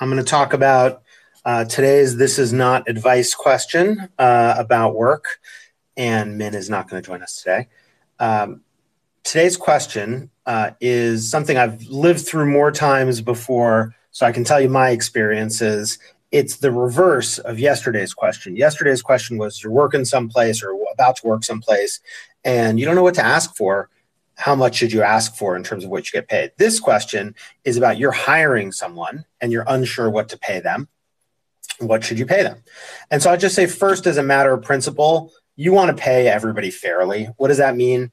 I'm going to talk about uh, today's This Is Not Advice question uh, about work, and Min is not going to join us today. Um, today's question uh, is something I've lived through more times before, so I can tell you my experiences. It's the reverse of yesterday's question. Yesterday's question was you're working someplace or about to work someplace, and you don't know what to ask for how much should you ask for in terms of what you get paid? This question is about you're hiring someone and you're unsure what to pay them. What should you pay them? And so I'll just say, first, as a matter of principle, you want to pay everybody fairly. What does that mean?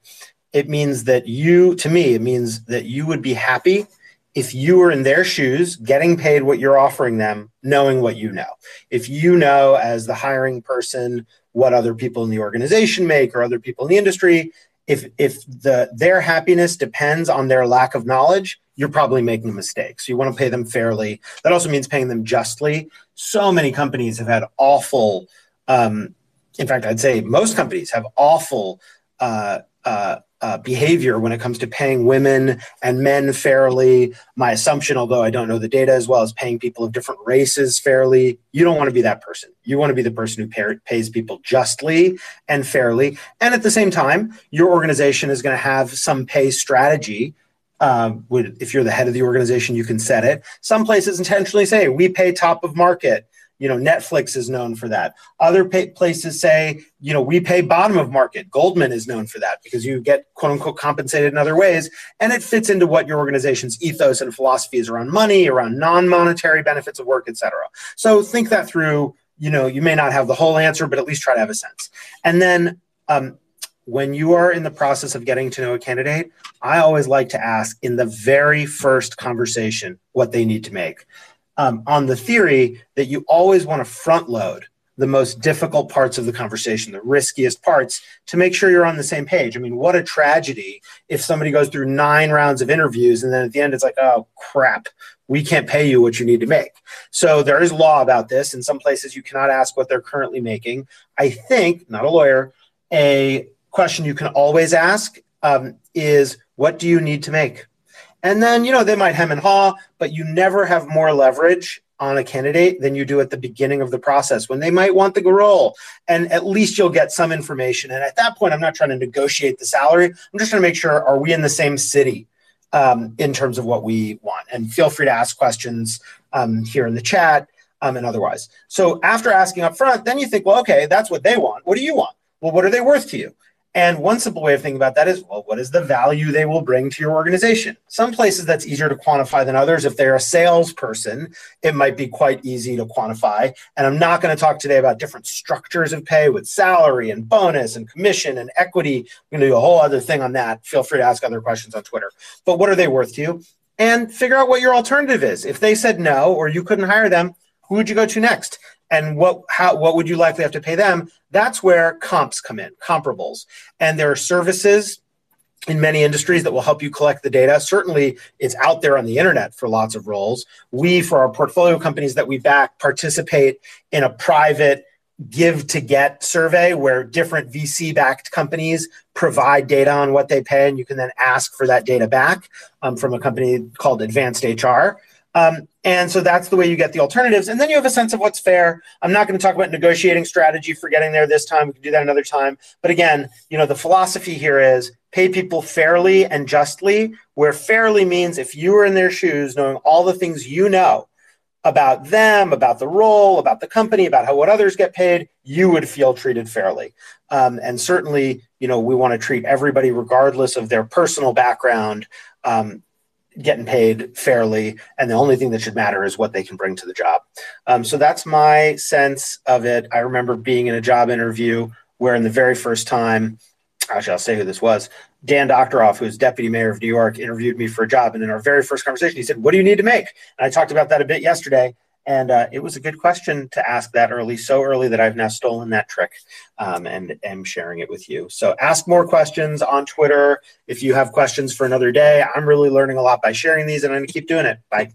It means that you, to me, it means that you would be happy if you were in their shoes getting paid what you're offering them, knowing what you know. If you know, as the hiring person, what other people in the organization make or other people in the industry, if if the their happiness depends on their lack of knowledge you're probably making a mistake so you want to pay them fairly. That also means paying them justly. So many companies have had awful um, in fact i'd say most companies have awful uh, uh, uh, behavior when it comes to paying women and men fairly. My assumption, although I don't know the data as well, is paying people of different races fairly. You don't want to be that person. You want to be the person who pay, pays people justly and fairly. And at the same time, your organization is going to have some pay strategy. Um, if you're the head of the organization, you can set it. Some places intentionally say we pay top of market you know, Netflix is known for that. Other pay- places say, you know, we pay bottom of market. Goldman is known for that because you get quote unquote compensated in other ways. And it fits into what your organization's ethos and philosophy is around money, around non monetary benefits of work, et cetera. So think that through. You know, you may not have the whole answer, but at least try to have a sense. And then, um, when you are in the process of getting to know a candidate, I always like to ask in the very first conversation what they need to make um, on the theory that you always want to front load the most difficult parts of the conversation, the riskiest parts, to make sure you're on the same page. I mean, what a tragedy if somebody goes through nine rounds of interviews and then at the end it's like, oh, crap, we can't pay you what you need to make. So there is law about this. In some places, you cannot ask what they're currently making. I think, not a lawyer, a question you can always ask um, is, what do you need to make? And then, you know, they might hem and haw, but you never have more leverage on a candidate than you do at the beginning of the process when they might want the role. And at least you'll get some information. And at that point, I'm not trying to negotiate the salary. I'm just trying to make sure are we in the same city um, in terms of what we want? And feel free to ask questions um, here in the chat um, and otherwise. So after asking up front, then you think, well, okay, that's what they want. What do you want? Well, what are they worth to you? And one simple way of thinking about that is, well, what is the value they will bring to your organization? Some places that's easier to quantify than others. If they're a salesperson, it might be quite easy to quantify. And I'm not going to talk today about different structures of pay with salary and bonus and commission and equity. I'm going to do a whole other thing on that. Feel free to ask other questions on Twitter. But what are they worth to you? And figure out what your alternative is. If they said no or you couldn't hire them, who would you go to next? And what how what would you likely have to pay them? That's where comps come in comparables. And there are services in many industries that will help you collect the data. Certainly it's out there on the internet for lots of roles. We for our portfolio companies that we back participate in a private give to get survey where different VC backed companies provide data on what they pay, and you can then ask for that data back um, from a company called Advanced HR. Um, and so that's the way you get the alternatives. And then you have a sense of what's fair. I'm not going to talk about negotiating strategy for getting there this time. We can do that another time. But again, you know, the philosophy here is pay people fairly and justly, where fairly means if you were in their shoes, knowing all the things you know about them, about the role, about the company, about how what others get paid, you would feel treated fairly. Um, and certainly, you know, we want to treat everybody regardless of their personal background um, getting paid fairly, and the only thing that should matter is what they can bring to the job. Um, so that's my sense of it. I remember being in a job interview where, in the very first time, actually, I'll say who this was. Dan Doctoroff, who's deputy mayor of New York, interviewed me for a job, and in our very first conversation, he said, "What do you need to make?" And I talked about that a bit yesterday. And uh, it was a good question to ask that early, so early that I've now stolen that trick um, and am sharing it with you. So ask more questions on Twitter. If you have questions for another day, I'm really learning a lot by sharing these and I'm going to keep doing it. Bye.